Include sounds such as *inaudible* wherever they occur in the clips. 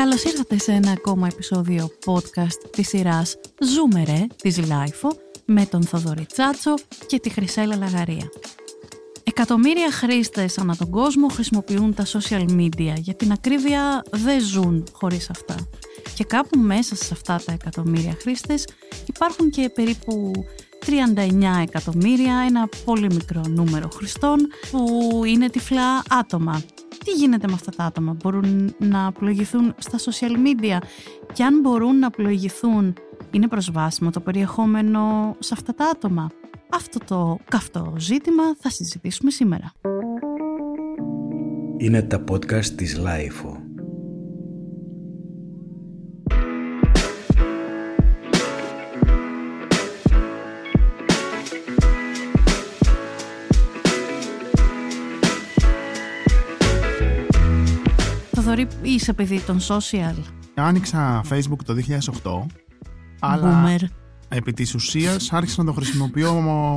Καλώς ήρθατε σε ένα ακόμα επεισόδιο podcast της σειράς «Ζούμε ρε» της LiFO με τον Θοδωρή Τσάτσο και τη Χρυσέλα Λαγαρία. Εκατομμύρια χρήστες ανά τον κόσμο χρησιμοποιούν τα social media. Για την ακρίβεια δεν ζουν χωρίς αυτά. Και κάπου μέσα σε αυτά τα εκατομμύρια χρήστες υπάρχουν και περίπου 39 εκατομμύρια, ένα πολύ μικρό νούμερο χρηστών που είναι τυφλά άτομα. Τι γίνεται με αυτά τα άτομα, μπορούν να πλοηγηθούν στα social media; Και αν μπορούν να πλοηγηθούν είναι προσβάσιμο το περιεχόμενο σε αυτά τα άτομα; Αυτό το καυτό ζήτημα θα συζητήσουμε σήμερα. Είναι τα podcast της Lifeo. Θοδωρή, είσαι παιδί των social; Άνοιξα Facebook το 2008, αλλά Boomer. επί της ουσίας άρχισα να το χρησιμοποιώ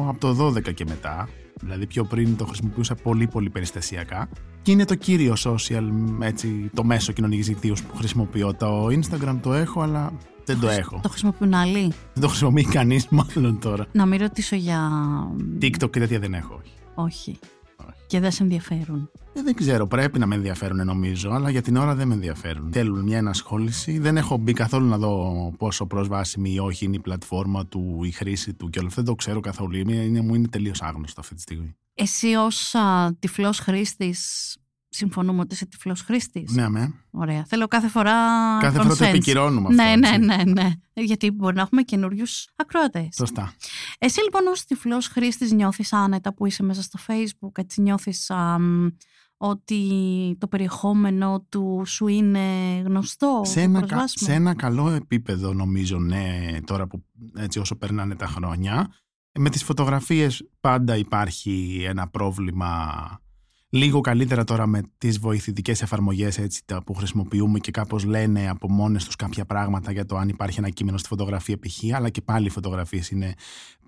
από το 12 και μετά. Δηλαδή πιο πριν το χρησιμοποιούσα πολύ πολύ περιστασιακά. Και είναι το κύριο social, έτσι, το μέσο κοινωνικής δικτύωσης που χρησιμοποιώ. Το Instagram το έχω, αλλά δεν το έχω. Το χρησιμοποιούν άλλοι; Δεν το χρησιμοποιεί κανείς *laughs* μάλλον τώρα. Να μην ρωτήσω για... TikTok και τέτοια δεν έχω. όχι. Όχι. Όχι. Και δεν σε ενδιαφέρουν. Ε, δεν ξέρω, πρέπει να με ενδιαφέρουν νομίζω, αλλά για την ώρα δεν με ενδιαφέρουν. Θέλουν μια ενασχόληση. Δεν έχω μπει καθόλου να δω πόσο προσβάσιμη ή όχι είναι η πλατφόρμα του, η χρήση του και όλα αυτά. Δεν το ξέρω καθόλου. Είναι, είναι, μου είναι τελείως άγνωστο αυτή τη στιγμή. Εσύ ως α, τυφλός χρήστης, συμφωνούμε ότι είσαι τυφλός χρήστης. Ναι, με. Ωραία. Θέλω κάθε φορά Κάθε φορά το consent. επικυρώνουμε αυτό. Ναι, ναι, έτσι. ναι, ναι. Γιατί μπορεί να έχουμε καινούριους ακροατές. Σωστά. Εσύ λοιπόν ως τυφλός χρήστης νιώθεις άνετα που είσαι μέσα στο facebook, έτσι νιώθεις αμ, ότι το περιεχόμενο του σου είναι γνωστό, σε, ένα, κα- προσβάσιμο; σε ένα καλό επίπεδο νομίζω, ναι, τώρα που έτσι όσο περνάνε τα χρόνια. Με τις φωτογραφίες πάντα υπάρχει ένα πρόβλημα λίγο καλύτερα τώρα με τις βοηθητικές εφαρμογές έτσι, τα που χρησιμοποιούμε και κάπως λένε από μόνες τους κάποια πράγματα για το αν υπάρχει ένα κείμενο στη φωτογραφία π.χ. αλλά και πάλι οι φωτογραφίες είναι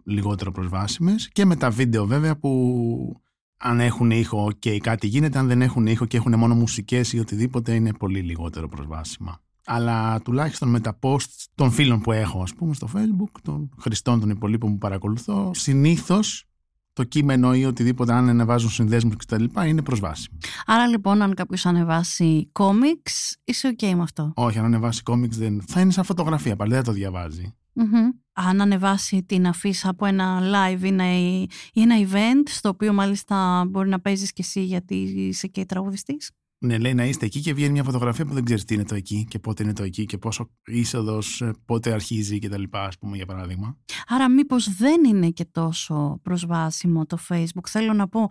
λιγότερο προσβάσιμες και με τα βίντεο βέβαια που αν έχουν ήχο και κάτι γίνεται, αν δεν έχουν ήχο και έχουν μόνο μουσικές ή οτιδήποτε είναι πολύ λιγότερο προσβάσιμα. Αλλά τουλάχιστον με τα posts των φίλων που έχω, ας πούμε, στο facebook, των χρηστών των υπολείπων που παρακολουθώ, συνήθως το κείμενο ή οτιδήποτε, αν ανεβάζουν συνδέσμους κτλ. είναι προσβάσιμο. Άρα λοιπόν αν κάποιος ανεβάσει comics, είσαι ok με αυτό. Όχι, αν ανεβάσει comics δεν. θα είναι σαν φωτογραφία, πάλι δεν θα το διαβάζει. Μμμ. Αν ανεβάσει την αφίσα από ένα live ή ένα, ή ένα event, στο οποίο μάλιστα μπορεί να παίζεις και εσύ γιατί είσαι και τραγουδιστής. Ναι, λέει να είστε εκεί και βγαίνει μια φωτογραφία που δεν ξέρεις τι είναι το εκεί και πότε είναι το εκεί και πόσο είσοδος, πότε αρχίζει κτλ. Α πούμε, για παράδειγμα. Άρα μήπως δεν είναι και τόσο προσβάσιμο το Facebook. Θέλω να πω,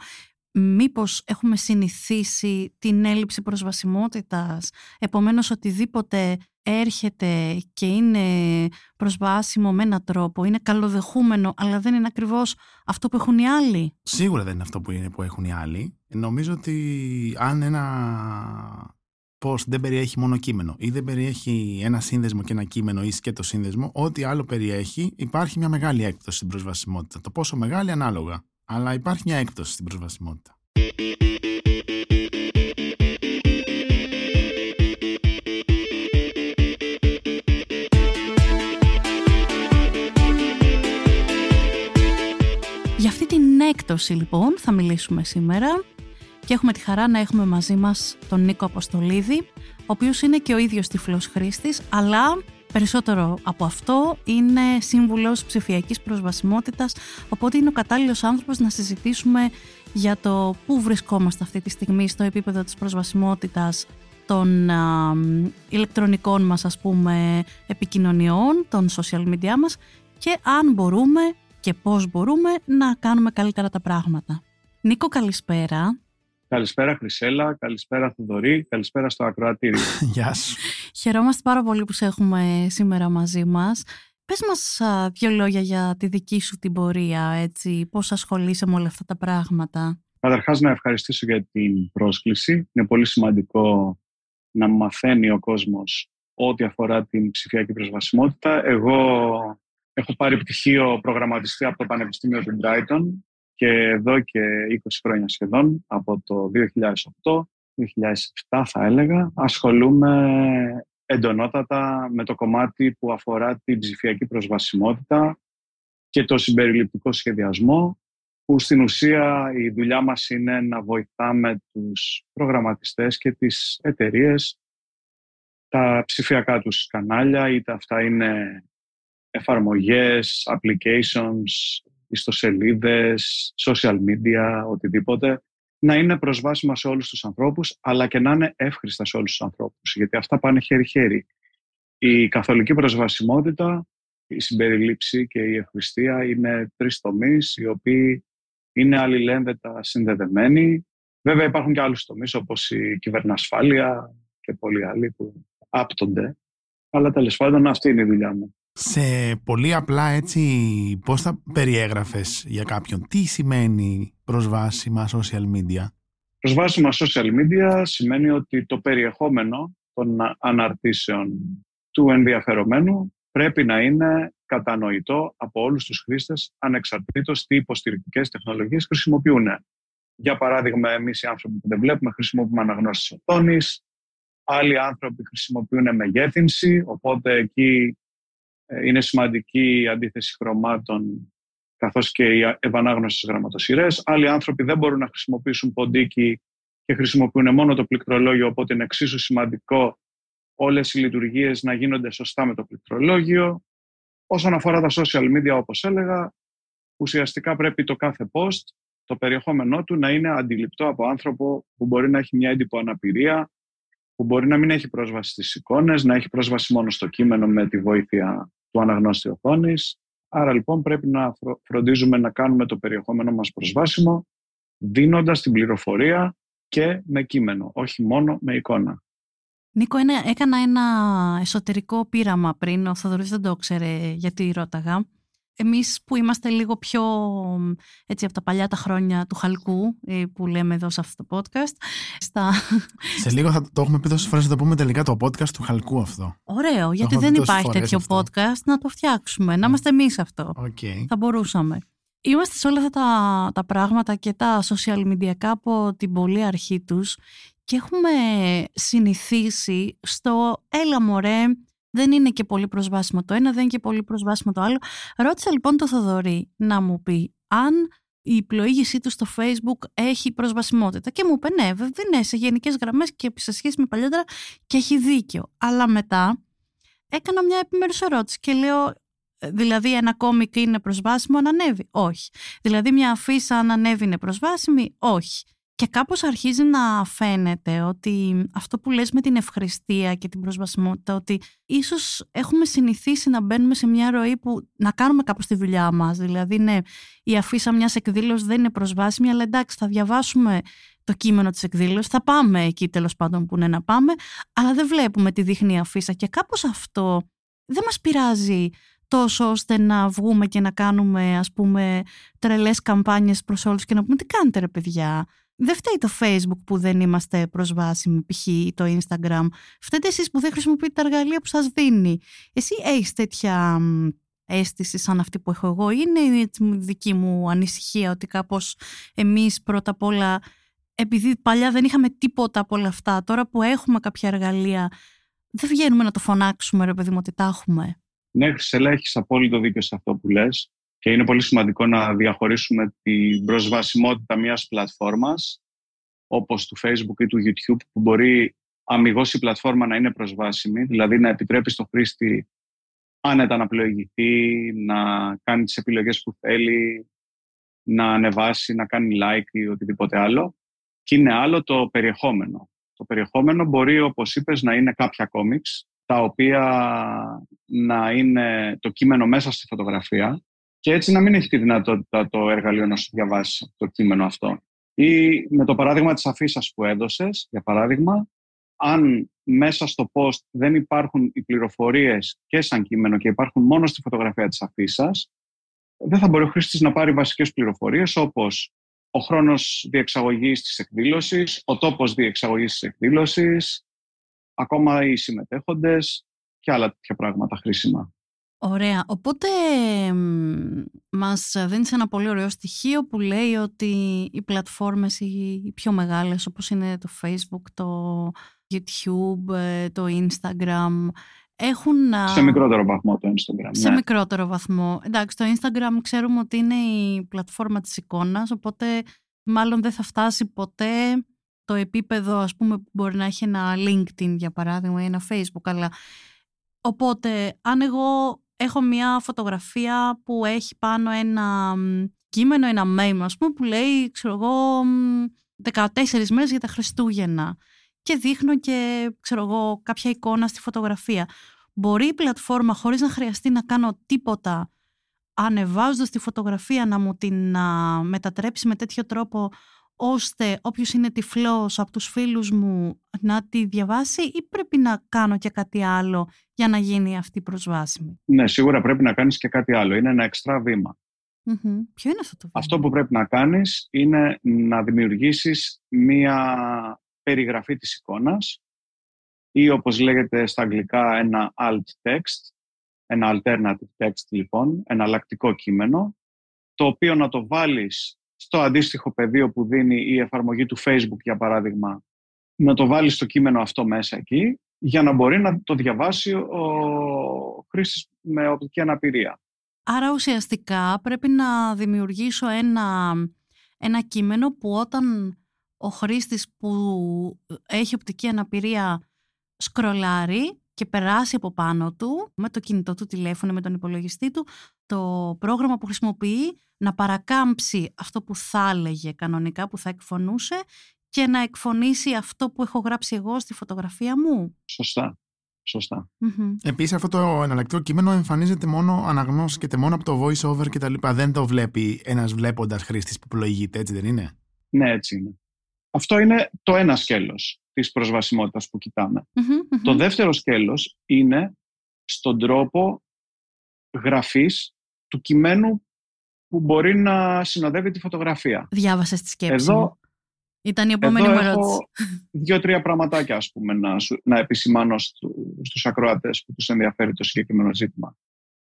μήπως έχουμε συνηθίσει την έλλειψη προσβασιμότητας. Επομένως οτιδήποτε έρχεται και είναι προσβάσιμο με έναν τρόπο, είναι καλοδεχούμενο, αλλά δεν είναι ακριβώς αυτό που έχουν οι άλλοι; Σίγουρα δεν είναι αυτό που, είναι, που έχουν οι άλλοι. Νομίζω ότι αν ένα post δεν περιέχει μόνο κείμενο ή δεν περιέχει ένα σύνδεσμο και ένα κείμενο ή και το σύνδεσμο, ό,τι άλλο περιέχει, υπάρχει μια μεγάλη έκπτωση στην προσβασιμότητα. Το πόσο μεγάλη ανάλογα. Αλλά υπάρχει μια έκπτωση στην προσβασιμότητα. Για αυτή την έκπτωση λοιπόν θα μιλήσουμε σήμερα και έχουμε τη χαρά να έχουμε μαζί μας τον Νίκο Αποστολίδη, ο οποίος είναι και ο ίδιος τυφλός χρήστης, αλλά περισσότερο από αυτό είναι σύμβουλος ψηφιακής προσβασιμότητας, οπότε είναι ο κατάλληλος άνθρωπος να συζητήσουμε για το πού βρισκόμαστε αυτή τη στιγμή στο επίπεδο της προσβασιμότητας των α, μ, ηλεκτρονικών μας ας πούμε επικοινωνιών, των social media μας και αν μπορούμε και πώς μπορούμε να κάνουμε καλύτερα τα πράγματα. Νίκο, καλησπέρα. Καλησπέρα Χρυσέλα, καλησπέρα Θοδωρή, καλησπέρα στο ακροατήριο. *laughs* Γεια σου. Χαιρόμαστε πάρα πολύ που σε έχουμε σήμερα μαζί μας. Πες μας α, δύο λόγια για τη δική σου την πορεία, έτσι, πώς ασχολείσαι με όλα αυτά τα πράγματα; Καταρχάς να ευχαριστήσω για την πρόσκληση. Είναι πολύ σημαντικό να μαθαίνει ο κόσμος ό,τι αφορά την ψηφιακή προσβασιμότητα. Εγώ έχω πάρει πτυχίο προγραμματιστή από το Πανεπιστήμιο του Brighton και εδώ και 20 χρόνια σχεδόν, από το 2008, 2007 θα έλεγα, ασχολούμαι εντονότατα με το κομμάτι που αφορά την ψηφιακή προσβασιμότητα και το συμπεριληπτικό σχεδιασμό, που στην ουσία η δουλειά μας είναι να βοηθάμε τους προγραμματιστές και τις εταιρείες τα ψηφιακά τους κανάλια, είτε αυτά είναι εφαρμογές, applications, ιστοσελίδες, social media, οτιδήποτε, να είναι προσβάσιμα σε όλους τους ανθρώπους, αλλά και να είναι εύχριστα σε όλους τους ανθρώπους, γιατί αυτά πάνε χέρι-χέρι. Η καθολική προσβασιμότητα, η συμπεριλήψη και η ευχριστία είναι τρεις τομείς, οι οποίοι είναι αλληλένδετα συνδεδεμένοι. Βέβαια υπάρχουν και άλλους τομείς, όπως η κυβερνασφάλεια και πολλοί άλλοι που άπτονται. Αλλά τέλος πάντων αυτή είναι η δουλειά μου. Σε πολύ απλά έτσι, πώς θα περιέγραφες για κάποιον, τι σημαίνει προσβάσιμα social media; Προσβάσιμα social media σημαίνει ότι το περιεχόμενο των αναρτήσεων του ενδιαφερομένου πρέπει να είναι κατανοητό από όλους τους χρήστες ανεξαρτήτως τι υποστηρικτικές τεχνολογίες χρησιμοποιούν. Για παράδειγμα, εμείς οι άνθρωποι που δεν βλέπουμε χρησιμοποιούμε αναγνώσεις οθόνης, άλλοι άνθρωποι χρησιμοποιούν μεγέθυνση, οπότε εκεί ε, είναι σημαντική η αντίθεση χρωμάτων καθώς και η ευανάγνωση στις γραμματοσυρές. Άλλοι άνθρωποι δεν μπορούν να χρησιμοποιήσουν ποντίκι και χρησιμοποιούν μόνο το πληκτρολόγιο, οπότε είναι εξίσου σημαντικό όλες οι λειτουργίες να γίνονται σωστά με το πληκτρολόγιο. Όσον αφορά τα social media, όπως έλεγα, ουσιαστικά πρέπει το κάθε post, το περιεχόμενό του να είναι αντιληπτό από άνθρωπο που μπορεί να έχει μια έντυπο αναπηρία, που μπορεί να μην έχει πρόσβαση στις εικόνες, να έχει πρόσβαση μόνο στο κείμενο με τη βοήθεια του αναγνώστη οθόνης. Άρα λοιπόν πρέπει να φροντίζουμε να κάνουμε το περιεχόμενο μας προσβάσιμο, δίνοντας την πληροφορία και με κείμενο, όχι μόνο με εικόνα. Νίκο, έκανα ένα εσωτερικό πείραμα πριν, ο Θοδωρής δεν το ξέρε γιατί ρώταγα εμείς που είμαστε λίγο πιο έτσι από τα παλιά τα χρόνια του χαλκού ε, που λέμε εδώ σε αυτό το podcast. Στα... *laughs* Σε λίγο θα το έχουμε πει τόσες φορές θα το πούμε τελικά το podcast του χαλκού αυτό. Ωραίο, γιατί δεν υπάρχει τέτοιο podcast να το φτιάξουμε, να είμαστε εμείς αυτό. Okay. Θα μπορούσαμε. Είμαστε σε όλα αυτά τα, τα πράγματα και τα social media από την πολύ αρχή τους και έχουμε συνηθίσει στο έλα μωρέ, δεν είναι και πολύ προσβάσιμο το ένα, δεν είναι και πολύ προσβάσιμο το άλλο. Ρώτησα λοιπόν το Θοδωρή να μου πει αν η πλοήγησή του στο Facebook έχει προσβασιμότητα. Και μου είπε ναι, ναι, σε γενικές γραμμές και σε σχέση με παλιότερα και έχει δίκιο. Αλλά μετά έκανα μια επιμέρους ερώτηση και λέω, ε, δηλαδή ένα κόμικ είναι προσβάσιμο αν ανέβει. Όχι. Δηλαδή μια αφίσα αν ανέβει είναι προσβάσιμη. Όχι. Και κάπως αρχίζει να φαίνεται ότι αυτό που λες με την ευχριστία και την προσβασιμότητα ότι ίσως έχουμε συνηθίσει να μπαίνουμε σε μια ροή που να κάνουμε κάπως τη δουλειά μας. Δηλαδή ναι, η αφίσα μιας εκδήλωσης δεν είναι προσβάσιμη αλλά εντάξει θα διαβάσουμε το κείμενο της εκδήλωσης, θα πάμε εκεί τέλος πάντων που είναι να πάμε αλλά δεν βλέπουμε τη δείχνει αφίσα και κάπως αυτό δεν μας πειράζει τόσο ώστε να βγούμε και να κάνουμε ας πούμε τρελές καμπάνιες προς όλους και να πούμε τι κάνετε ρε παιδιά δεν φταίει το Facebook που δεν είμαστε προσβάσιμοι, π.χ. το Instagram. Φταίτε εσείς που δεν χρησιμοποιείτε τα εργαλεία που σας δίνει. Εσύ έχεις τέτοια αίσθηση σαν αυτή που έχω εγώ. Είναι η δική μου ανησυχία ότι κάπως εμείς πρώτα απ' όλα, επειδή παλιά δεν είχαμε τίποτα από όλα αυτά, τώρα που έχουμε κάποια εργαλεία, δεν βγαίνουμε να το φωνάξουμε ρε παιδί μου ότι τα έχουμε. Ναι, Χρυσέλα, έχεις απόλυτο δίκιο σε αυτό που λες. Και είναι πολύ σημαντικό να διαχωρίσουμε την προσβασιμότητα μιας πλατφόρμας όπως του Facebook ή του YouTube που μπορεί αμυγός η πλατφόρμα να είναι προσβάσιμη, δηλαδή να επιτρέπει στο χρήστη άνετα να πλοηγηθεί, να κάνει τις επιλογές που θέλει, να ανεβάσει, να κάνει like ή οτιδήποτε άλλο. Και είναι άλλο το περιεχόμενο. Το περιεχόμενο μπορεί, όπως είπες, να είναι κάποια κόμιξ, τα οποία να είναι το κείμενο μέσα στη φωτογραφία και έτσι να μην έχει τη δυνατότητα το εργαλείο να σου διαβάσει το κείμενο αυτό. Ή με το παράδειγμα της αφήσας που έδωσες, για παράδειγμα, αν μέσα στο post δεν υπάρχουν οι πληροφορίες και σαν κείμενο και υπάρχουν μόνο στη φωτογραφία της αφήσας, δεν θα μπορεί ο χρήστης να πάρει βασικές πληροφορίες όπως ο χρόνος διεξαγωγής της εκδήλωσης, ο τόπος διεξαγωγής της εκδήλωσης, ακόμα οι συμμετέχοντες και άλλα τέτοια πράγματα χρήσιμα. Ωραία. Οπότε μ, μας δίνεις ένα πολύ ωραίο στοιχείο που λέει ότι οι πλατφόρμες οι πιο μεγάλες όπως είναι το Facebook, το YouTube, ε, το Instagram έχουν... α, Σε μικρότερο βαθμό το Instagram. σε ναι. μικρότερο βαθμό. Εντάξει, το Instagram ξέρουμε ότι είναι η πλατφόρμα της εικόνας, οπότε μάλλον δεν θα φτάσει ποτέ το επίπεδο, ας πούμε, που μπορεί να έχει ένα LinkedIn, για παράδειγμα, ή ένα Facebook, αλλά... Οπότε, αν εγώ έχω μια φωτογραφία που έχει πάνω ένα μ, κείμενο, ένα meme, ας πούμε, που λέει, ξέρω εγώ, μ, 14 μέρες για τα Χριστούγεννα και δείχνω και, ξέρω εγώ, κάποια εικόνα στη φωτογραφία. Μπορεί η πλατφόρμα, χωρίς να χρειαστεί να κάνω τίποτα, ανεβάζοντας τη φωτογραφία να μου την α, μετατρέψει με τέτοιο τρόπο ώστε όποιος είναι τυφλός από τους φίλους μου να τη διαβάσει ή πρέπει να κάνω και κάτι άλλο για να γίνει αυτή προσβάσιμη; ναι, σίγουρα πρέπει να κάνεις και κάτι άλλο. Είναι ένα εξτρά βήμα. Μμμ. Ποιο είναι αυτό το βήμα; Αυτό που πρέπει να κάνεις είναι να δημιουργήσεις μία περιγραφή της εικόνας ή όπως λέγεται στα αγγλικά ένα alt text, ένα alternative text λοιπόν, ένα αλλακτικό κείμενο, το οποίο να το βάλεις στο αντίστοιχο πεδίο που δίνει η εφαρμογή του Facebook για παράδειγμα, να το βάλεις το κείμενο αυτό μέσα εκεί για να μπορεί να το διαβάσει ο χρήστης με οπτική αναπηρία. Άρα ουσιαστικά πρέπει να δημιουργήσω ένα, ένα κείμενο που όταν ο χρήστης που έχει οπτική αναπηρία σκρολάρει και περάσει από πάνω του με το κινητό του τηλέφωνο, με τον υπολογιστή του, το πρόγραμμα που χρησιμοποιεί να παρακάμψει αυτό που θα έλεγε κανονικά, που θα εκφωνούσε και να εκφωνήσει αυτό που έχω γράψει εγώ στη φωτογραφία μου. Σωστά. Σωστά. Μμμ. Επίσης, αυτό το εναλλακτικό κείμενο εμφανίζεται μόνο αναγνώσκεται μόνο από το voice over κτλ. Δεν το βλέπει ένας βλέποντας χρήστης που πλοηγείται, έτσι δεν είναι; Ναι, έτσι είναι. Αυτό είναι το ένα σκέλος της προσβασιμότητας που κοιτάμε. Μμμ, μμμ. Το δεύτερο σκέλος είναι στον τρόπο γραφής του κειμένου που μπορεί να συνοδεύει τη φωτογραφία. Διάβασες τη σκέψη Εδώ- μου. Ήταν η επόμενη Εδώ μου ερώτηση. έχω δύο-τρία πραγματάκια ας πούμε, να, σου- να επισημάνω στου, στους ακροατές που τους ενδιαφέρει το συγκεκριμένο ζήτημα.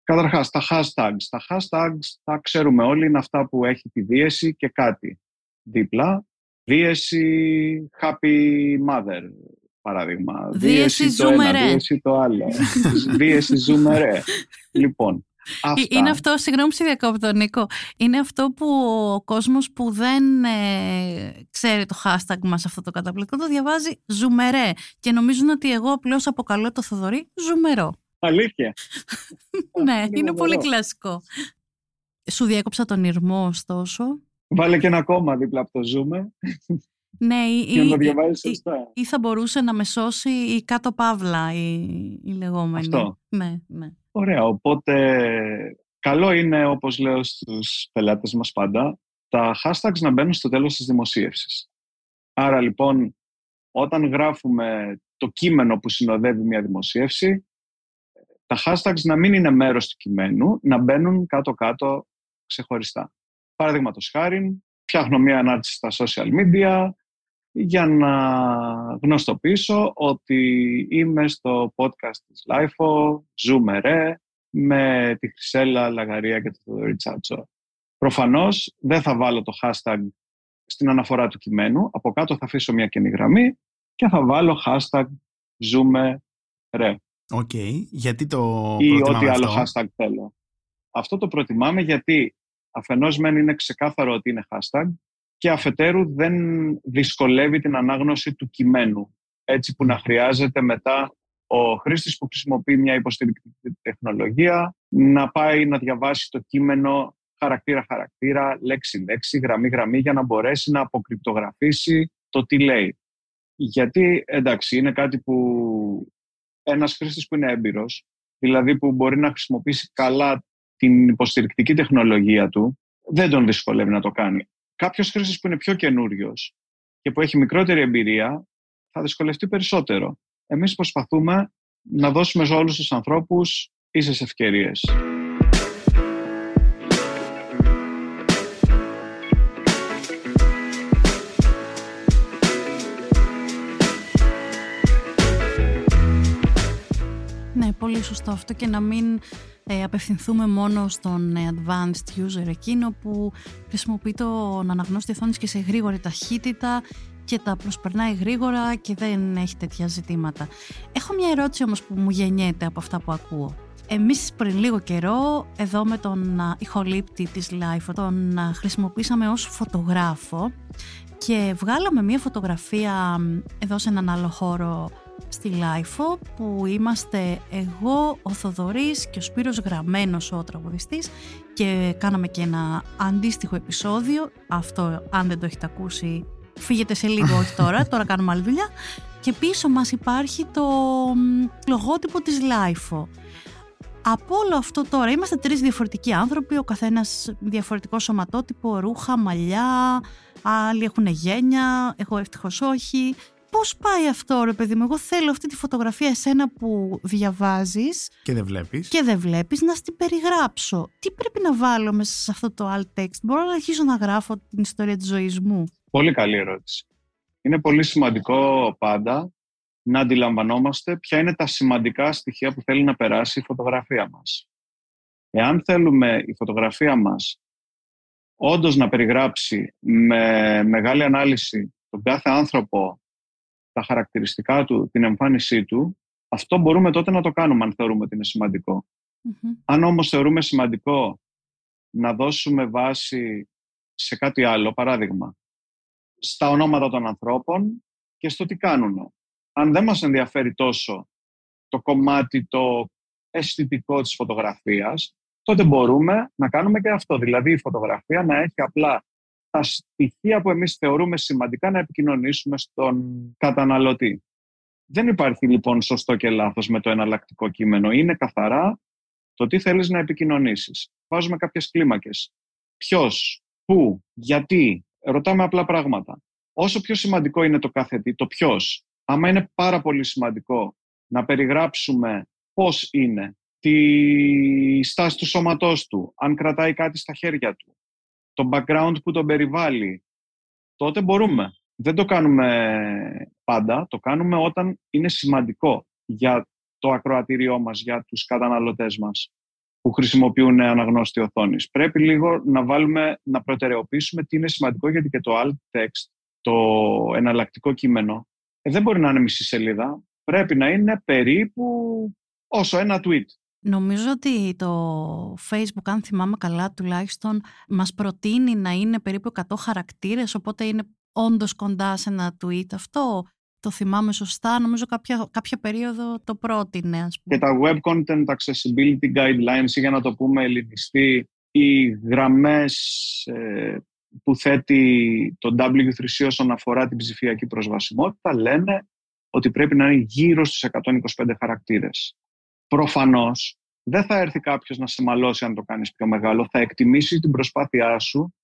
Καταρχάς, τα hashtags. Τα hashtags τα ξέρουμε όλοι, είναι αυτά που έχει τη δίεση και κάτι δίπλα. Δίεση happy mother, παράδειγμα. Δίεση το ένα, ζούμερε. δίεση το άλλο. *laughs* δίεση ζούμερε. Λοιπόν, αυτά. Ε, Είναι αυτό, συγγνώμη που σε διακόπτω Νίκο, είναι αυτό που ο κόσμος που δεν ε, ξέρει το hashtag μας αυτό το καταπληκτικό το διαβάζει ζουμερέ και νομίζουν ότι εγώ απλώς αποκαλώ το Θοδωρή ζουμερό. Αλήθεια. *laughs* ναι, είναι είναι πολύ φοβερό. κλασικό. Σου διέκοψα τον ήρμο ωστόσο. Βάλε και ένα κόμμα δίπλα από το ζούμε Ναι, ή, για να το ή- διαβάζεις ή- σωστά. ή θα μπορούσε να με σώσει η κάτω παύλα η, η λεγόμενη. Αυτό. Ναι, ναι. Ωραία, οπότε καλό είναι, όπως λέω στους πελάτες μας πάντα, τα hashtags να μπαίνουν στο τέλος της δημοσίευσης. Άρα λοιπόν, όταν γράφουμε το κείμενο που συνοδεύει μια δημοσίευση, τα hashtags να μην είναι μέρος του κειμένου, να μπαίνουν κάτω-κάτω ξεχωριστά. Παραδείγματος χάρη, φτιάχνω μια ανάρτηση στα social media για να γνωστοποιήσω ότι είμαι στο podcast της LiFO, ζούμε ρε, με τη Χρυσέλα Λαγαρία και το Θοδωρή Τσάτσο. Προφανώς δεν θα βάλω το hashtag στην αναφορά του κειμένου, από κάτω θα αφήσω μια κενή γραμμή και θα βάλω hashtag ζούμε ρε Οκ. Γιατί το ή προτιμάμε ό,τι άλλο αυτό; hashtag θέλω. Αυτό το προτιμάμε γιατί αφενός μεν είναι ξεκάθαρο ότι είναι hashtag και αφετέρου δεν δυσκολεύει την ανάγνωση του κειμένου. Έτσι που να χρειάζεται μετά ο χρήστης που χρησιμοποιεί μια υποστηρικτική τεχνολογία να πάει να διαβάσει το κείμενο χαρακτήρα-χαρακτήρα, λέξη-λέξη, γραμμή-γραμμή για να μπορέσει να αποκρυπτογραφήσει το τι λέει. Γιατί, εντάξει, είναι κάτι που ένας χρήστης που είναι έμπειρος, δηλαδή που μπορεί να χρησιμοποιήσει καλά την υποστηρικτική τεχνολογία του, δεν τον δυσκολεύει να το κάνει. Κάποιος χρήστης που είναι πιο καινούριος και που έχει μικρότερη εμπειρία, θα δυσκολευτεί περισσότερο. Εμείς προσπαθούμε να δώσουμε σε όλους τους ανθρώπους ίσες ευκαιρίες. Πολύ σωστό αυτό και να μην ε, απευθυνθούμε μόνο στον ε, advanced user εκείνο που χρησιμοποιεί τον αναγνώστη οθόνης και σε γρήγορη ταχύτητα και τα προσπερνάει γρήγορα και δεν έχει τέτοια ζητήματα. Έχω μια ερώτηση όμως που μου γεννιέται από αυτά που ακούω. Εμείς πριν λίγο καιρό εδώ με τον ηχολήπτη της Life τον χρησιμοποίησαμε ως φωτογράφο και βγάλαμε μια φωτογραφία εδώ σε έναν άλλο χώρο στη LiFO που είμαστε εγώ, ο Θοδωρής και ο Σπύρος Γραμμένος ο τραγουδιστής και κάναμε και ένα αντίστοιχο επεισόδιο. Αυτό αν δεν το έχετε ακούσει φύγετε σε λίγο όχι τώρα, *laughs* τώρα κάνουμε άλλη δουλειά. Και πίσω μας υπάρχει το λογότυπο της LiFO. Από όλο αυτό τώρα είμαστε τρεις διαφορετικοί άνθρωποι, ο καθένας διαφορετικό σωματότυπο, ρούχα, μαλλιά, άλλοι έχουν γένια, εγώ ευτυχώς όχι. Πώς πάει αυτό ρε παιδί μου, εγώ θέλω αυτή τη φωτογραφία εσένα που διαβάζεις και δεν βλέπεις, και δεν βλέπεις να στην περιγράψω. Τι πρέπει να βάλω μέσα σε αυτό το alt text, μπορώ να αρχίσω να γράφω την ιστορία της ζωής μου; Πολύ καλή ερώτηση. Είναι πολύ σημαντικό πάντα να αντιλαμβανόμαστε ποια είναι τα σημαντικά στοιχεία που θέλει να περάσει η φωτογραφία μας. Εάν θέλουμε η φωτογραφία μας όντως να περιγράψει με μεγάλη ανάλυση τον κάθε άνθρωπο, τα χαρακτηριστικά του, την εμφάνισή του, αυτό μπορούμε τότε να το κάνουμε αν θεωρούμε ότι είναι Αν όμως θεωρούμε σημαντικό να δώσουμε βάση σε κάτι άλλο, παράδειγμα, στα ονόματα των ανθρώπων και στο τι κάνουν αν δεν μας ενδιαφέρει τόσο το κομμάτι το αισθητικό της φωτογραφίας, τότε μπορούμε να κάνουμε και αυτό. Δηλαδή η φωτογραφία να έχει απλά τα στοιχεία που εμείς θεωρούμε σημαντικά να επικοινωνήσουμε στον καταναλωτή. Δεν υπάρχει λοιπόν σωστό και λάθος με το εναλλακτικό κείμενο. Είναι καθαρά το τι θέλεις να επικοινωνήσεις. Βάζουμε κάποιες κλίμακες. Ποιος, πού, γιατί. Ρωτάμε απλά πράγματα. Όσο πιο σημαντικό είναι το κάθε τι, το ποιος, άμα είναι πάρα πολύ σημαντικό να περιγράψουμε πώς είναι, τη στάση του σώματός του, αν κρατάει κάτι στα χέρια του, το background που τον περιβάλλει, τότε μπορούμε. Δεν το κάνουμε πάντα, το κάνουμε όταν είναι σημαντικό για το ακροατήριό μας, για τους καταναλωτές μας που χρησιμοποιούν αναγνώστη οθόνης. Πρέπει λίγο να βάλουμε, να προτεραιοποιήσουμε τι είναι σημαντικό, γιατί και το alt text, το εναλλακτικό κείμενο, ε, δεν μπορεί να είναι μισή σελίδα. Πρέπει να είναι περίπου όσο ένα tweet. Νομίζω ότι το Facebook, αν θυμάμαι καλά τουλάχιστον, μας προτείνει να είναι περίπου 100 χαρακτήρες, οπότε είναι όντως κοντά σε ένα tweet αυτό. Το θυμάμαι σωστά, νομίζω κάποια, κάποια περίοδο το πρότεινε. Ας πούμε. Και τα Web Content Accessibility Guidelines, για να το πούμε ελληνιστή, οι γραμμές ε, που θέτει το W3C όσον αφορά την ψηφιακή προσβασιμότητα λένε ότι πρέπει να είναι γύρω στους 125 χαρακτήρες. Προφανώς δεν θα έρθει κάποιος να σε μαλώσει αν το κάνεις πιο μεγάλο, θα εκτιμήσει την προσπάθειά σου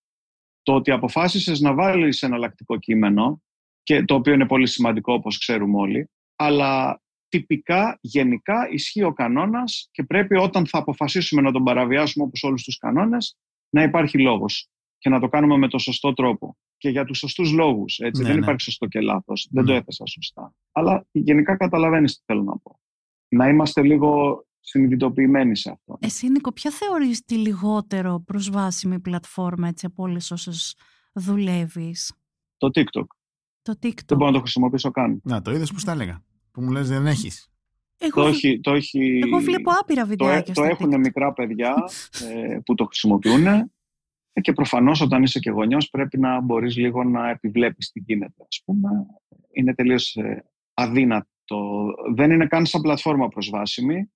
το ότι αποφάσισες να βάλεις εναλλακτικό κείμενο και το οποίο είναι πολύ σημαντικό όπως ξέρουμε όλοι, αλλά τυπικά, γενικά ισχύει ο κανόνας και πρέπει όταν θα αποφασίσουμε να τον παραβιάσουμε όπως όλους τους κανόνες να υπάρχει λόγος και να το κάνουμε με το σωστό τρόπο. Και για τους σωστούς λόγους. Ναι, δεν ναι. υπάρχει σωστό και λάθος. Δεν το ναι. έθεσα σωστά. Αλλά γενικά καταλαβαίνεις τι θέλω να πω. Να είμαστε λίγο συνειδητοποιημένοι σε αυτό. Εσύ, Νίκο, ποια θεωρείς τη λιγότερο προσβάσιμη πλατφόρμα έτσι, από όλες όσες δουλεύεις, Το TikTok. Το TikTok. Δεν μπορώ να το χρησιμοποιήσω καν. Να, το είδες που τα έλεγα. Που μου λες δεν έχεις. Εγώ, το έχει, το έχει, εγώ βλέπω άπειρα βιντεάκια. Το, το έχουν μικρά παιδιά *laughs* ε, που το χρησιμοποιούν ε, και προφανώς όταν είσαι και γονιός πρέπει να μπορείς λίγο να επιβλέπεις τι γίνεται. Ας πούμε. Είναι τελείως ε, αδύνατο. Δεν είναι καν σαν πλατφόρμα προσβάσιμη.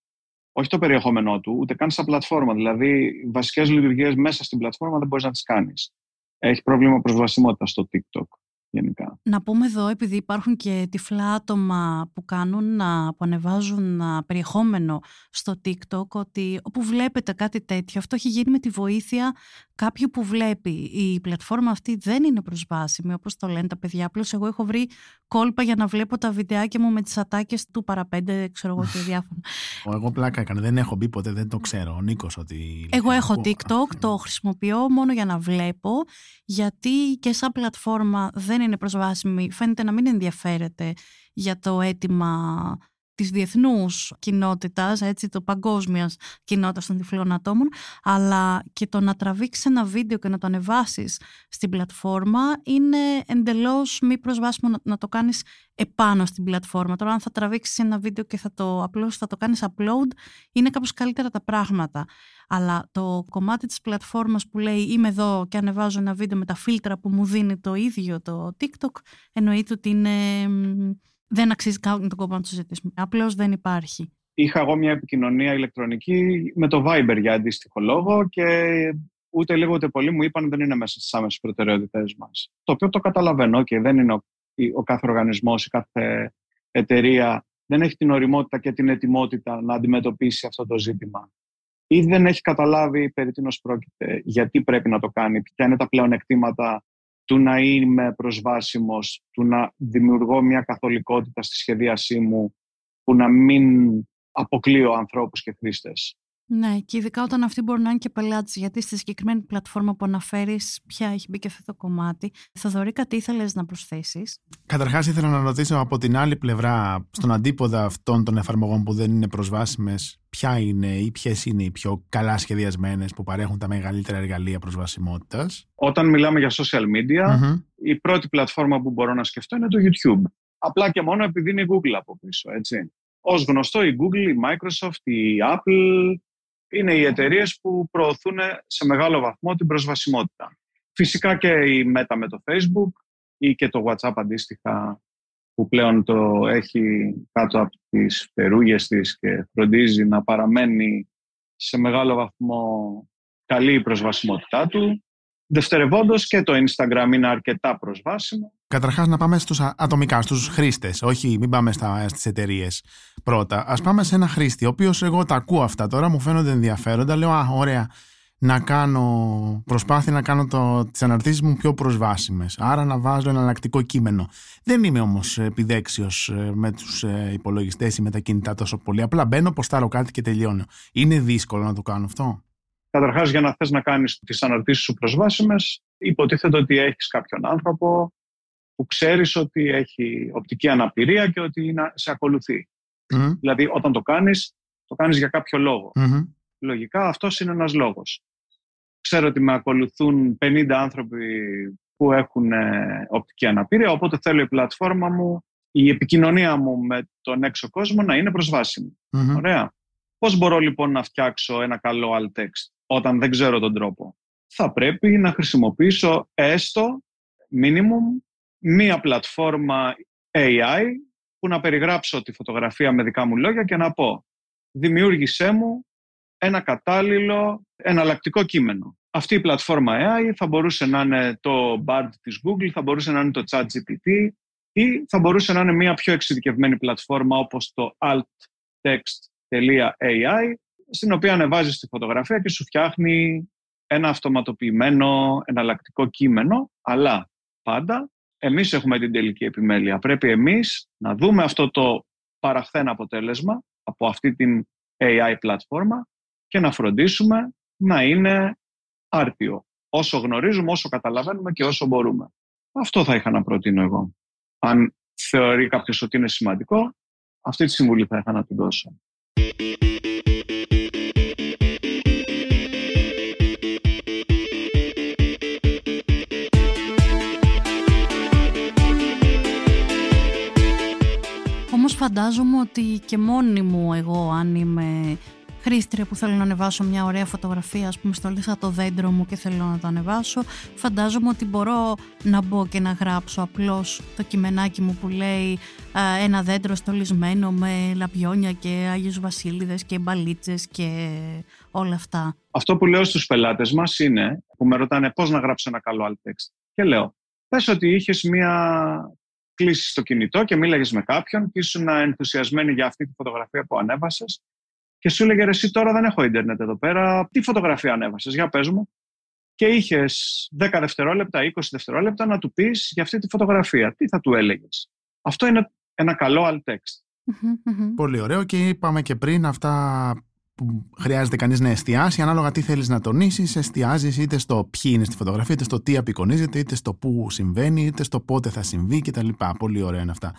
Όχι το περιεχόμενό του, ούτε καν σαν πλατφόρμα. Δηλαδή, βασικές λειτουργίες μέσα στην πλατφόρμα δεν μπορείς να τις κάνεις. Έχεις πρόβλημα προσβασιμότητας στο TikTok γενικά. Να πούμε εδώ, επειδή υπάρχουν και τυφλά άτομα που κάνουν να που ανεβάζουν περιεχόμενο στο TikTok, ότι όπου βλέπετε κάτι τέτοιο, αυτό έχει γίνει με τη βοήθεια κάποιου που βλέπει. Η πλατφόρμα αυτή δεν είναι προσβάσιμη, όπως το λένε τα παιδιά. Απλώς εγώ έχω βρει κόλπα για να βλέπω τα βιντεάκια μου με τις ατάκες του παραπέντε, ξέρω εγώ και διάφορα. εγώ πλάκα έκανα, δεν έχω μπει ποτέ, δεν το ξέρω. Ο Νίκος ότι... Εγώ έχω TikTok, το χρησιμοποιώ μόνο για να βλέπω, γιατί και σαν πλατφόρμα δεν είναι προσβάσιμη. Φαίνεται να μην ενδιαφέρεται για το αίτημα της διεθνούς κοινότητας, έτσι, το παγκόσμιας κοινότητας των τυφλών ατόμων, αλλά και το να τραβήξεις ένα βίντεο και να το ανεβάσεις στην πλατφόρμα είναι εντελώς μη προσβάσιμο να, το κάνεις επάνω στην πλατφόρμα. Τώρα αν θα τραβήξεις ένα βίντεο και θα το απλώς θα το κάνεις upload, είναι κάπως καλύτερα τα πράγματα. Αλλά το κομμάτι της πλατφόρμας που λέει είμαι εδώ και ανεβάζω ένα βίντεο με τα φίλτρα που μου δίνει το ίδιο το TikTok, εννοείται ότι είναι δεν αξίζει καν τον κόπο να το συζητήσουμε. Απλώς δεν υπάρχει. Είχα εγώ μια επικοινωνία ηλεκτρονική με το Viber για αντίστοιχο λόγο και ούτε λίγο ούτε πολύ μου είπαν δεν είναι μέσα στις άμεσες προτεραιότητέ μας. Το οποίο το καταλαβαίνω και δεν είναι ο, ο κάθε οργανισμός, η κάθε εταιρεία δεν έχει την οριμότητα και την ετοιμότητα να αντιμετωπίσει αυτό το ζήτημα. Ή δεν έχει καταλάβει περί τίνος πρόκειται, γιατί πρέπει να το κάνει, ποια είναι τα πλεονεκτήματα του να είμαι προσβάσιμος, του να δημιουργώ μια καθολικότητα στη σχεδίασή μου που να μην αποκλείω ανθρώπους και χρήστες. Ναι, και ειδικά όταν αυτοί μπορούν να είναι και πελάτες, γιατί στη συγκεκριμένη πλατφόρμα που αναφέρεις, πια έχει μπει και αυτό το κομμάτι. Θοδωρή, κάτι ήθελες να προσθέσεις; Καταρχάς, ήθελα να ρωτήσω από την άλλη πλευρά, στον αντίποδα αυτών των εφαρμογών που δεν είναι προσβάσιμες, ποια είναι ή ποιες είναι οι πιο καλά σχεδιασμένες που παρέχουν τα μεγαλύτερα εργαλεία προσβασιμότητας. Όταν μιλάμε για social media, η πρώτη πλατφόρμα που μπορώ να σκεφτώ είναι το YouTube. Απλά και μόνο επειδή είναι η Google από πίσω, έτσι. Ως γνωστό η Google, η Microsoft, η Apple, είναι οι εταιρείες που προωθούν σε μεγάλο βαθμό την προσβασιμότητα. Φυσικά και η Meta με το Facebook ή και το WhatsApp αντίστοιχα που πλέον το έχει κάτω από τις περούγες της και φροντίζει να παραμένει σε μεγάλο βαθμό καλή η προσβασιμότητά του. Δευτερευόντως και το Instagram είναι αρκετά προσβάσιμο. Καταρχάς, να πάμε στους ατομικά, στους χρήστες. Όχι, μην πάμε στις εταιρείες πρώτα. Α πάμε σε ένα χρήστη, ο οποίος εγώ τα ακούω αυτά τώρα, μου φαίνονται ενδιαφέροντα. Λέω, Α, ωραία, να κάνω προσπάθεια να κάνω το, τις αναρτήσεις μου πιο προσβάσιμες. Άρα να βάζω ένα εναλλακτικό κείμενο. Δεν είμαι όμως επιδέξιος ε, με τους ε, υπολογιστές ή με τα κινητά τόσο πολύ. Απλά μπαίνω, ποστάρω κάτι και τελειώνω. Είναι δύσκολο να το κάνω αυτό. Καταρχάς, για να θες να κάνεις τις αναρτήσεις σου προσβάσιμες, υποτίθεται ότι έχεις κάποιον άνθρωπο που ξέρεις ότι έχει οπτική αναπηρία και ότι σε ακολουθεί. Δηλαδή, όταν το κάνεις, το κάνεις για κάποιο λόγο. Λογικά, αυτός είναι ένας λόγος. Ξέρω ότι με ακολουθούν 50 άνθρωποι που έχουν ε, οπτική αναπηρία, οπότε θέλω η πλατφόρμα μου, η επικοινωνία μου με τον έξω κόσμο να είναι προσβάσιμη. Ωραία. Πώς μπορώ λοιπόν να φτιάξω ένα καλό alt text όταν δεν ξέρω τον τρόπο; Θα πρέπει να χρησιμοποιήσω έστω minimum μία πλατφόρμα AI που να περιγράψω τη φωτογραφία με δικά μου λόγια και να πω δημιούργησέ μου ένα κατάλληλο εναλλακτικό κείμενο. Αυτή η πλατφόρμα AI θα μπορούσε να είναι το BARD της Google, θα μπορούσε να είναι το ChatGPT ή θα μπορούσε να είναι μια πιο εξειδικευμένη πλατφόρμα όπως το alttext.ai στην οποία ανεβάζεις τη φωτογραφία και σου φτιάχνει ένα αυτοματοποιημένο εναλλακτικό κείμενο, αλλά πάντα εμείς έχουμε την τελική επιμέλεια. Πρέπει εμείς να δούμε αυτό το παραχθέν αποτέλεσμα από αυτή την AI πλατφόρμα και να φροντίσουμε να είναι άρτιο. Όσο γνωρίζουμε, όσο καταλαβαίνουμε και όσο μπορούμε. Αυτό θα είχα να προτείνω εγώ. Αν θεωρεί κάποιος ότι είναι σημαντικό, αυτή τη συμβουλή θα είχα να του δώσω. Όμως φαντάζομαι ότι και μόνη μου εγώ αν είμαι χρήστρια που θέλω να ανεβάσω μια ωραία φωτογραφία, ας πούμε στολίσα το δέντρο μου και θέλω να το ανεβάσω, φαντάζομαι ότι μπορώ να μπω και να γράψω απλώς το κειμενάκι μου που λέει ένα δέντρο στολισμένο με λαμπιόνια και Άγιους Βασίλειδες και μπαλίτσες και όλα αυτά. Αυτό που λέω στους πελάτες μας είναι, που με ρωτάνε πώς να γράψω ένα καλό alt text. Και λέω, πες ότι είχες μια κλείσει στο κινητό και μίλαγες με κάποιον και ήσουν ενθουσιασμένη για αυτή τη φωτογραφία που ανέβασες. Και σου έλεγε εσύ τώρα δεν έχω ίντερνετ εδώ πέρα. Τι φωτογραφία ανέβασες, για πες μου. Και είχες 10 δευτερόλεπτα, 20 δευτερόλεπτα να του πεις για αυτή τη φωτογραφία. Τι θα του έλεγες; Αυτό είναι ένα καλό alt text. Πολύ ωραίο και είπαμε και πριν αυτά που χρειάζεται κανείς να εστιάσει, ανάλογα τι θέλεις να τονίσεις, εστιάζεις είτε στο ποιοι είναι στη φωτογραφία, είτε στο τι απεικονίζεται, είτε στο πού συμβαίνει, είτε στο πότε θα συμβεί κτλ. Πολύ ωραία είναι αυτά.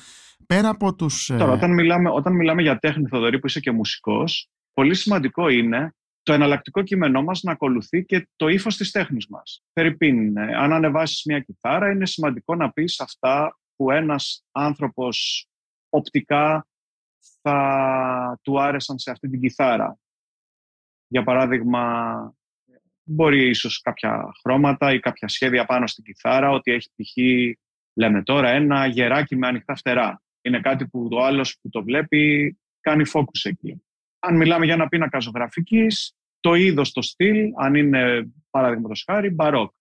Πέρα από τους... Τώρα, όταν μιλάμε, όταν μιλάμε για τέχνη, Θοδωρή, που είσαι και μουσικός, πολύ σημαντικό είναι το εναλλακτικό κείμενό μας να ακολουθεί και το ύφος της τέχνης μας. Περιπίν, αν ανεβάσεις μια κιθάρα, είναι σημαντικό να πεις αυτά που ένας άνθρωπος οπτικά θα του άρεσαν σε αυτή την κιθάρα. Για παράδειγμα, μπορεί ίσως κάποια χρώματα ή κάποια σχέδια πάνω στην κιθάρα, ότι έχει π.χ. λέμε τώρα ένα γεράκι με ανοιχτά φτερά. Είναι κάτι που το άλλος που το βλέπει κάνει focus εκεί. Αν μιλάμε για ένα πίνακα ζωγραφικής, το είδος, το στυλ, αν είναι παραδείγματος χάρη, μπαρόκ.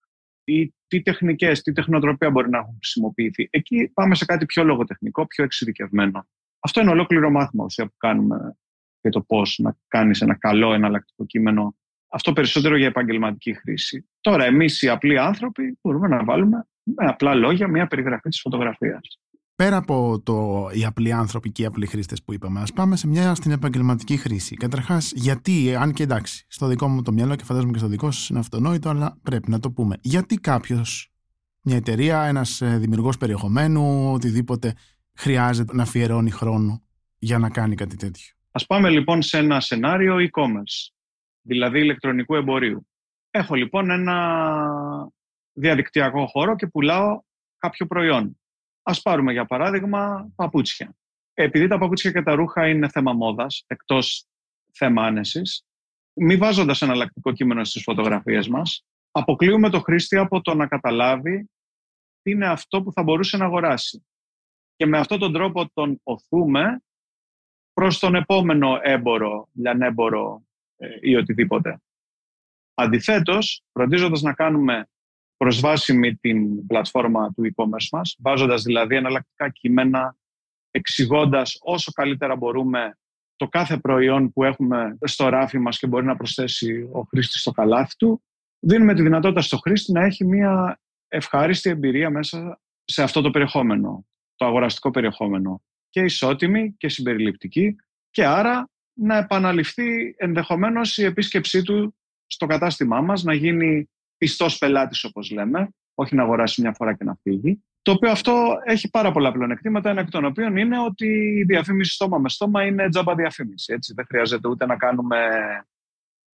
Ή τι τεχνικές, τι τεχνοτροπία μπορεί να έχουν χρησιμοποιηθεί. Εκεί πάμε σε κάτι πιο λογοτεχνικό, πιο εξειδικευμένο. Αυτό είναι ολόκληρο μάθημα ουσία που κάνουμε για το πώς να κάνεις ένα καλό εναλλακτικό κείμενο. Αυτό περισσότερο για επαγγελματική χρήση. Τώρα, εμείς οι απλοί άνθρωποι μπορούμε να βάλουμε με απλά λόγια μια περιγραφή της φωτογραφίας πέρα από το, οι απλοί άνθρωποι και οι απλοί χρήστες που είπαμε, ας πάμε σε μια στην επαγγελματική χρήση. Καταρχάς, γιατί, αν και εντάξει, στο δικό μου το μυαλό και φαντάζομαι και στο δικό σας είναι αυτονόητο, αλλά πρέπει να το πούμε. Γιατί κάποιος, μια εταιρεία, ένας ε, δημιουργός περιεχομένου, οτιδήποτε, χρειάζεται να αφιερώνει χρόνο για να κάνει κάτι τέτοιο; Α πάμε λοιπόν σε ένα σενάριο e-commerce, δηλαδή ηλεκτρονικού εμπορίου. Έχω λοιπόν ένα διαδικτυακό χώρο και πουλάω κάποιο προϊόν. Ας πάρουμε για παράδειγμα παπούτσια. Επειδή τα παπούτσια και τα ρούχα είναι θέμα μόδας, εκτός θέμα άνεσης, μη βάζοντας εναλλακτικό κείμενο στις φωτογραφίες μας, αποκλείουμε το χρήστη από το να καταλάβει τι είναι αυτό που θα μπορούσε να αγοράσει. Και με αυτόν τον τρόπο τον οθούμε προς τον επόμενο έμπορο, λιανέμπορο ε, ή οτιδήποτε. Αντιθέτως, φροντίζοντας να κάνουμε προσβάσιμη την πλατφόρμα του e-commerce μας, βάζοντας δηλαδή εναλλακτικά κείμενα, εξηγώντας όσο καλύτερα μπορούμε το κάθε προϊόν που έχουμε στο ράφι μας και μπορεί να προσθέσει ο χρήστης στο καλάθι του, δίνουμε τη δυνατότητα στο χρήστη να έχει μια ευχάριστη εμπειρία μέσα σε αυτό το περιεχόμενο, το αγοραστικό περιεχόμενο και ισότιμη και συμπεριληπτική και άρα να επαναληφθεί ενδεχομένως η επίσκεψή του στο κατάστημά μας, να γίνει πιστός πελάτης, όπως λέμε, όχι να αγοράσει μια φορά και να φύγει. Το οποίο αυτό έχει πάρα πολλά πλεονεκτήματα, ένα εκ των οποίων είναι ότι η διαφήμιση στόμα με στόμα είναι τζάμπα διαφήμιση. Έτσι. Δεν χρειάζεται ούτε να κάνουμε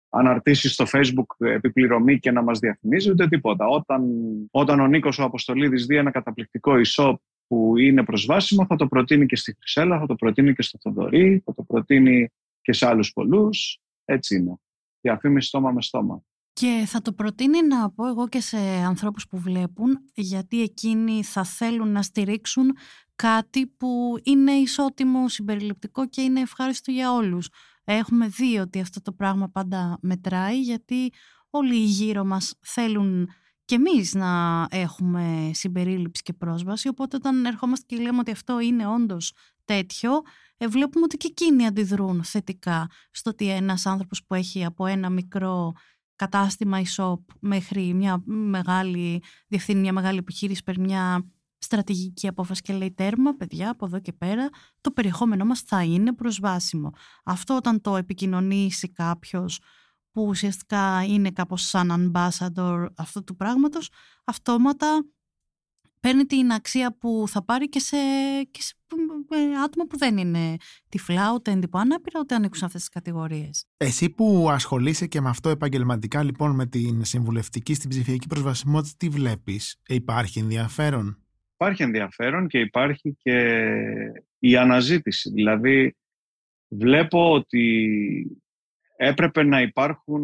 αναρτήσεις στο facebook επιπληρωμή και να μας διαφημίζει ούτε τίποτα. Όταν, όταν ο Νίκος ο Αποστολίδης δει ένα καταπληκτικό e-shop που είναι προσβάσιμο θα το προτείνει και στη Χρυσέλα, θα το προτείνει και στο Θοδωρή, θα το προτείνει και σε άλλους πολλούς. Έτσι είναι. Διαφήμιση στόμα με στόμα. Και θα το προτείνει να πω εγώ και σε ανθρώπους που βλέπουν, γιατί εκείνοι θα θέλουν να στηρίξουν κάτι που είναι ισότιμο, συμπεριληπτικό και είναι ευχάριστο για όλους. Έχουμε δει ότι αυτό το πράγμα πάντα μετράει, γιατί όλοι γύρω μας θέλουν και εμείς να έχουμε συμπερίληψη και πρόσβαση, οπότε όταν ερχόμαστε και λέμε ότι αυτό είναι όντως τέτοιο, ε, βλέπουμε ότι και εκείνοι αντιδρούν θετικά στο ότι ένας άνθρωπος που έχει από ένα μικρό κατάστημα e-shop μέχρι μια μεγάλη, διευθύνει μια μεγάλη επιχείρηση, παίρνει μια στρατηγική απόφαση και λέει τέρμα, παιδιά, από εδώ και πέρα, το περιεχόμενό μας θα είναι προσβάσιμο. Αυτό όταν το επικοινωνήσει κάποιος που ουσιαστικά είναι κάπως σαν ambassador αυτού του πράγματος, αυτόματα παίρνει την αξία που θα πάρει και σε, και σε άτομα που δεν είναι τυφλά, ούτε εντυπωάναπηρα, ούτε ανήκουν σε αυτές τις κατηγορίες. Εσύ που ασχολείσαι και με αυτό επαγγελματικά, λοιπόν, με την συμβουλευτική στην ψηφιακή προσβασιμότητα, τι βλέπεις, υπάρχει ενδιαφέρον; Υπάρχει ενδιαφέρον και υπάρχει και η αναζήτηση. Δηλαδή, βλέπω ότι έπρεπε να υπάρχουν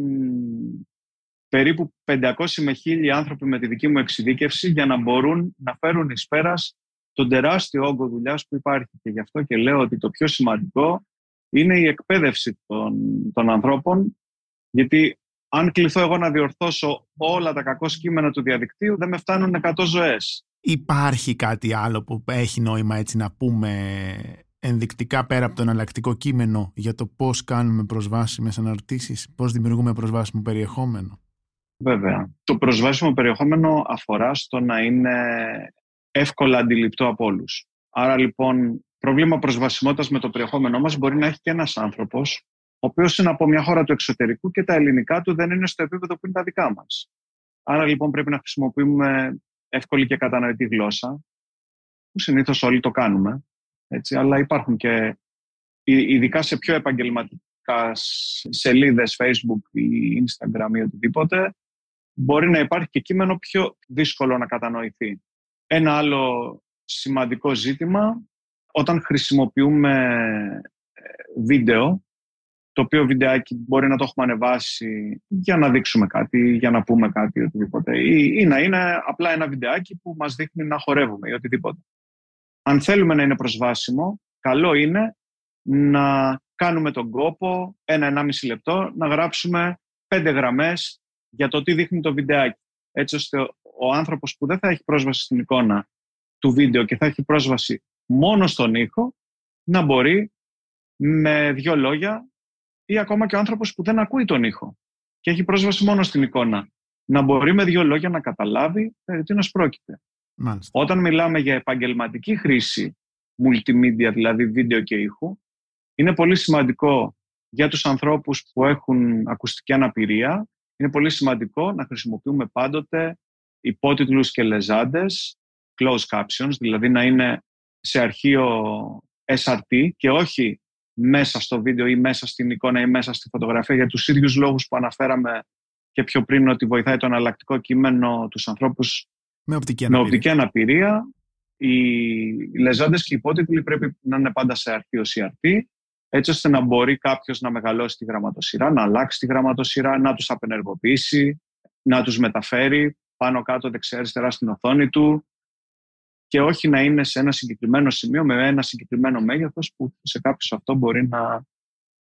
περίπου 500 με 1000 άνθρωποι με τη δική μου εξειδίκευση για να μπορούν να φέρουν εις πέρας τον τεράστιο όγκο δουλειάς που υπάρχει. Και γι' αυτό και λέω ότι το πιο σημαντικό είναι η εκπαίδευση των, των ανθρώπων, γιατί αν κληθώ εγώ να διορθώσω όλα τα κακό κείμενα του διαδικτύου, δεν με φτάνουν 100 ζωές. Υπάρχει κάτι άλλο που έχει νόημα έτσι να πούμε ενδεικτικά πέρα από το εναλλακτικό κείμενο για το πώς κάνουμε προσβάσιμες αναρτήσεις, πώς δημιουργούμε προσβάσιμο περιεχόμενο; Βέβαια. Το προσβάσιμο περιεχόμενο αφορά στο να είναι εύκολα αντιληπτό από όλους. Άρα λοιπόν, πρόβλημα προσβασιμότητας με το περιεχόμενό μας μπορεί να έχει και ένας άνθρωπος ο οποίος είναι από μια χώρα του εξωτερικού και τα ελληνικά του δεν είναι στο επίπεδο που είναι τα δικά μας. Άρα λοιπόν πρέπει να χρησιμοποιούμε εύκολη και κατανοητή γλώσσα, που συνήθως όλοι το κάνουμε. Έτσι, αλλά υπάρχουν και ειδικά σε πιο επαγγελματικά σελίδες Facebook ή Instagram ή οτιδήποτε μπορεί να υπάρχει και κείμενο πιο δύσκολο να κατανοηθεί. Ένα άλλο σημαντικό ζήτημα όταν χρησιμοποιούμε ε, βίντεο το οποίο βιντεάκι μπορεί να το έχουμε ανεβάσει για να δείξουμε κάτι, για να πούμε κάτι, οτιδήποτε. Ή, ή να είναι απλά ένα βιντεάκι που μας δείχνει να χορεύουμε ή οτιδήποτε. Αν θέλουμε να είναι προσβάσιμο, καλό είναι να κάνουμε τον κόπο ένα-ενάμιση λεπτό, να γράψουμε πέντε γραμμές για το τι δείχνει το βιντεάκι. Έτσι ώστε ο άνθρωπος που δεν θα έχει πρόσβαση στην εικόνα του βίντεο και θα έχει πρόσβαση μόνο στον ήχο, να μπορεί με δύο λόγια ή ακόμα και ο άνθρωπος που δεν ακούει τον ήχο και έχει πρόσβαση μόνο στην εικόνα, να μπορεί με δύο λόγια να καταλάβει περί τίνος πρόκειται. Μάλιστα. Όταν μιλάμε για επαγγελματική χρήση multimedia, δηλαδή βίντεο και ήχου, είναι πολύ σημαντικό για τους ανθρώπους που έχουν ακουστική αναπηρία, είναι πολύ σημαντικό να χρησιμοποιούμε πάντοτε υπότιτλους και λεζάντες, closed captions, δηλαδή να είναι σε αρχείο SRT και όχι μέσα στο βίντεο ή μέσα στην εικόνα ή μέσα στη φωτογραφία για τους ίδιους λόγους που αναφέραμε και πιο πριν ότι βοηθάει το αναλλακτικό κείμενο τους ανθρώπους με οπτική αναπηρία. αναπηρία. Με οπτική αναπηρία. Οι λεζάντες και οι υπότιτλοι πρέπει να είναι πάντα σε αρχείο CRT έτσι ώστε να μπορεί κάποιος να μεγαλώσει τη γραμματοσυρά, να αλλάξει τη γραμματοσυρά, να τους απενεργοποιήσει, να τους μεταφέρει πάνω κάτω δεξιά-αριστερά στην οθόνη του και όχι να είναι σε ένα συγκεκριμένο σημείο με ένα συγκεκριμένο μέγεθος που σε κάποιους αυτό μπορεί να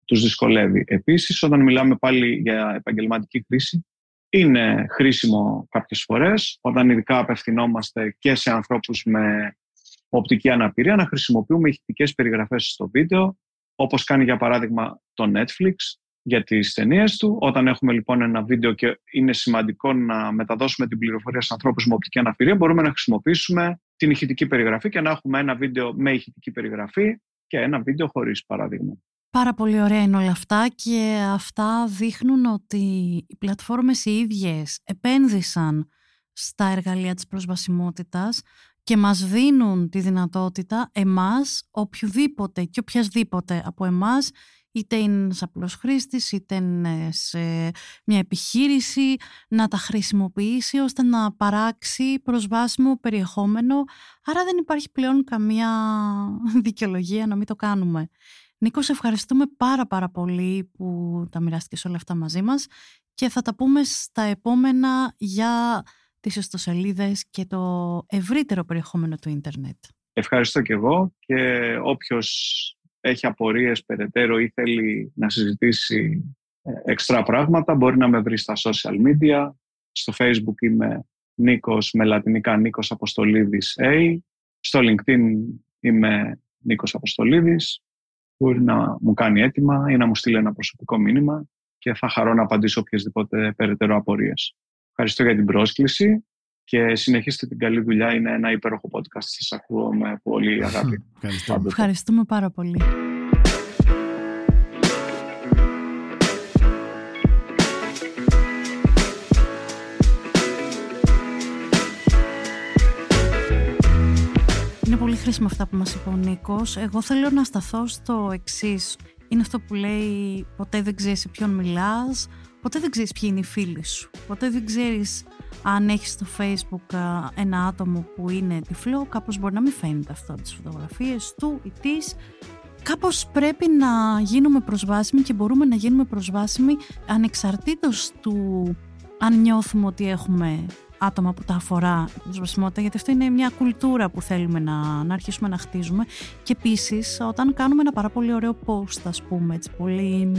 τους δυσκολεύει. Επίσης, όταν μιλάμε πάλι για επαγγελματική χρήση, είναι χρήσιμο κάποιες φορές, όταν ειδικά απευθυνόμαστε και σε ανθρώπους με οπτική αναπηρία, να χρησιμοποιούμε ηχητικές περιγραφές στο βίντεο, όπως κάνει για παράδειγμα το Netflix για τις ταινίες του. Όταν έχουμε λοιπόν ένα βίντεο και είναι σημαντικό να μεταδώσουμε την πληροφορία σε ανθρώπους με οπτική αναπηρία, μπορούμε να χρησιμοποιήσουμε την ηχητική περιγραφή και να έχουμε ένα βίντεο με ηχητική περιγραφή και ένα βίντεο χωρίς παράδειγμα. Πάρα πολύ ωραία είναι όλα αυτά και αυτά δείχνουν ότι οι πλατφόρμες οι ίδιες επένδυσαν στα εργαλεία της προσβασιμότητας και μας δίνουν τη δυνατότητα εμάς, οποιοδήποτε και οποιασδήποτε από εμάς, είτε είναι ένας απλός χρήστης, είτε είναι σε μια επιχείρηση, να τα χρησιμοποιήσει ώστε να παράξει προσβάσιμο περιεχόμενο. Άρα δεν υπάρχει πλέον καμία δικαιολογία να μην το κάνουμε. Νίκος, σε ευχαριστούμε πάρα πάρα πολύ που τα μοιράστηκες όλα αυτά μαζί μας και θα τα πούμε στα επόμενα για τις ιστοσελίδες και το ευρύτερο περιεχόμενο του ίντερνετ. Ευχαριστώ και εγώ και όποιος έχει απορίες περαιτέρω ή θέλει να συζητήσει εξτρά πράγματα μπορεί να με βρει στα social media. Στο facebook είμαι Νίκος με λατινικά Νίκος Αποστολίδης A. Στο LinkedIn είμαι Νίκος Αποστολίδης. Μπορεί να μου κάνει έτοιμα ή να μου στείλει ένα προσωπικό μήνυμα και θα χαρώ να απαντήσω οποιασδήποτε περαιτέρω απορίες. Ευχαριστώ για την πρόσκληση και συνεχίστε την καλή δουλειά. Είναι ένα υπέροχο podcast. Σας ακούω με πολύ αγάπη. Ευχαριστώ. Ευχαριστούμε πάρα πολύ. Είναι πολύ χρήσιμο αυτά που μας είπε ο Νίκος. Εγώ θέλω να σταθώ στο εξής. Είναι αυτό που λέει ποτέ δεν ξέρεις σε ποιον μιλάς, ποτέ δεν ξέρεις ποιοι είναι οι φίλοι σου, ποτέ δεν ξέρεις αν έχεις στο facebook ένα άτομο που είναι τυφλό, κάπως μπορεί να μην φαίνεται αυτό από τις φωτογραφίες του ή της. Κάπως πρέπει να γίνουμε προσβάσιμοι και μπορούμε να γίνουμε προσβάσιμοι ανεξαρτήτως του αν νιώθουμε ότι έχουμε άτομα που τα αφορά η προσβασιμότητα, γιατί αυτό είναι μια κουλτούρα που θέλουμε να, να αρχίσουμε να χτίζουμε. Και επίσης, όταν κάνουμε ένα πάρα πολύ ωραίο post, ας πούμε, έτσι, πολύ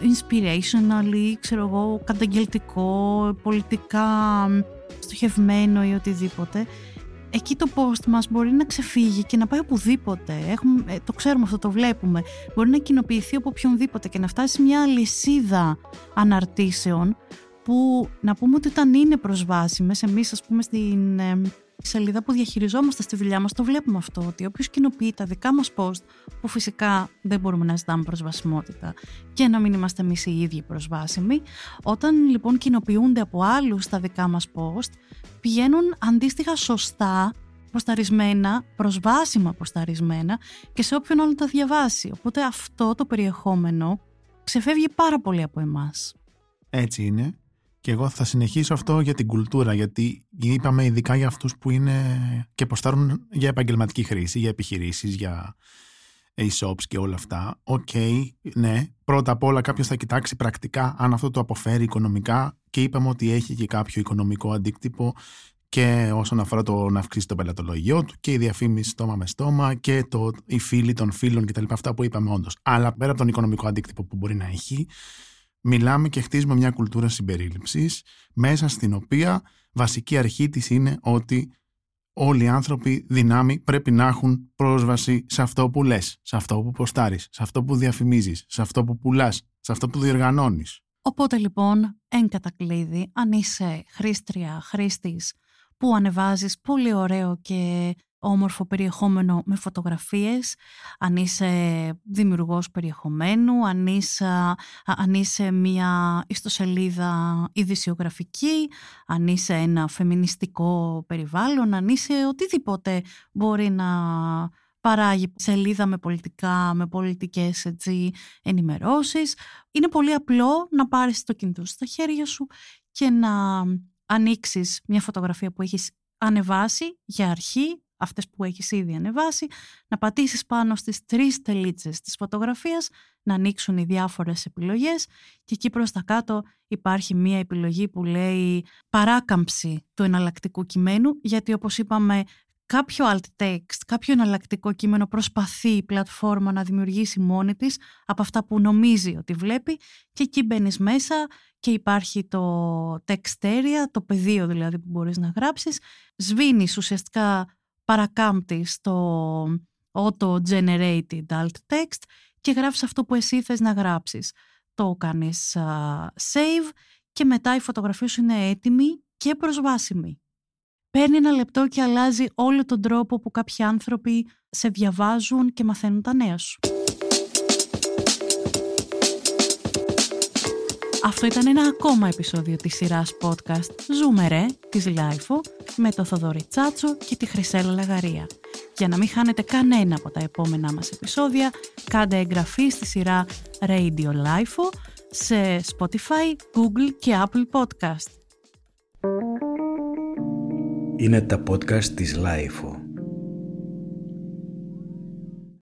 inspirational ή ξέρω εγώ, καταγγελτικό, πολιτικά στοχευμένο ή οτιδήποτε, εκεί το post μας μπορεί να ξεφύγει και να πάει οπουδήποτε. Έχουμε, ε, το ξέρουμε αυτό, το βλέπουμε. Μπορεί να κοινοποιηθεί από οποιονδήποτε και να φτάσει μια λυσίδα αναρτήσεων που να πούμε ότι όταν είναι προσβάσιμες, εμείς ας πούμε στην ε, σελίδα που διαχειριζόμαστε στη δουλειά μας το βλέπουμε αυτό, ότι όποιος κοινοποιεί τα δικά μας post, που φυσικά δεν μπορούμε να ζητάμε προσβασιμότητα και να μην είμαστε εμείς οι ίδιοι προσβάσιμοι, όταν λοιπόν κοινοποιούνται από άλλους τα δικά μας post, πηγαίνουν αντίστοιχα σωστά ποσταρισμένα, προσβάσιμα ποσταρισμένα και σε όποιον άλλο τα διαβάσει. Οπότε αυτό το περιεχόμενο ξεφεύγει πάρα πολύ από εμάς. Έτσι είναι. Και εγώ θα συνεχίσω αυτό για την κουλτούρα, γιατί είπαμε ειδικά για αυτούς που είναι και ποστάρουν για επαγγελματική χρήση, για επιχειρήσεις, για e-shops και όλα αυτά. OK, okay, ναι. Πρώτα απ' όλα κάποιος θα κοιτάξει πρακτικά αν αυτό το αποφέρει οικονομικά και είπαμε ότι έχει και κάποιο οικονομικό αντίκτυπο και όσον αφορά το να αυξήσει το πελατολογιό του και η διαφήμιση στόμα με στόμα και το, οι φίλοι των φίλων κτλ. Αυτά που είπαμε όντως. Αλλά πέρα από τον οικονομικό αντίκτυπο που μπορεί να έχει, μιλάμε και χτίζουμε μια κουλτούρα συμπερίληψης μέσα στην οποία βασική αρχή της είναι ότι όλοι οι άνθρωποι δυνάμοι πρέπει να έχουν πρόσβαση σε αυτό που λες, σε αυτό που ποστάρεις, σε αυτό που διαφημίζεις, σε αυτό που πουλάς, σε αυτό που διοργανώνεις. Οπότε λοιπόν, εν κατακλείδη, αν είσαι χρήστρια, χρήστης που ανεβάζεις πολύ ωραίο και όμορφο περιεχόμενο με φωτογραφίες, αν είσαι δημιουργός περιεχομένου, αν είσαι, αν είσαι μια ιστοσελίδα ειδησιογραφική, αν είσαι ένα φεμινιστικό περιβάλλον, αν είσαι οτιδήποτε μπορεί να παράγει σελίδα με πολιτικά, με πολιτικές έτσι, ενημερώσεις. Είναι πολύ απλό να πάρεις το κινητό στα χέρια σου και να ανοίξεις μια φωτογραφία που έχεις ανεβάσει για αρχή αυτές που έχεις ήδη ανεβάσει, να πατήσεις πάνω στις τρεις τελίτσες της φωτογραφίας, να ανοίξουν οι διάφορες επιλογές και εκεί προς τα κάτω υπάρχει μία επιλογή που λέει παράκαμψη του εναλλακτικού κειμένου, γιατί όπως είπαμε κάποιο alt text, κάποιο εναλλακτικό κείμενο προσπαθεί η πλατφόρμα να δημιουργήσει μόνη της από αυτά που νομίζει ότι βλέπει και εκεί μπαίνεις μέσα και υπάρχει το text area, το πεδίο δηλαδή που μπορείς να γράψεις, σβήνεις ουσιαστικά παρακάμπτεις το auto-generated alt text και γράφεις αυτό που εσύ θες να γράψεις. Το κάνεις save και μετά η φωτογραφία σου είναι έτοιμη και προσβάσιμη. Παίρνει ένα λεπτό και αλλάζει όλο τον τρόπο που κάποιοι άνθρωποι σε διαβάζουν και μαθαίνουν τα νέα σου. Αυτό ήταν ένα ακόμα επεισόδιο της σειράς podcast «Ζούμε ρε» της LiFO με το Θοδωρή Τσάτσο και τη Χρυσέλα Λαγαρία. Για να μην χάνετε κανένα από τα επόμενά μας επεισόδια, κάντε εγγραφή στη σειρά Radio LiFO σε Spotify, Google και Apple Podcast. Είναι τα podcast της LiFO.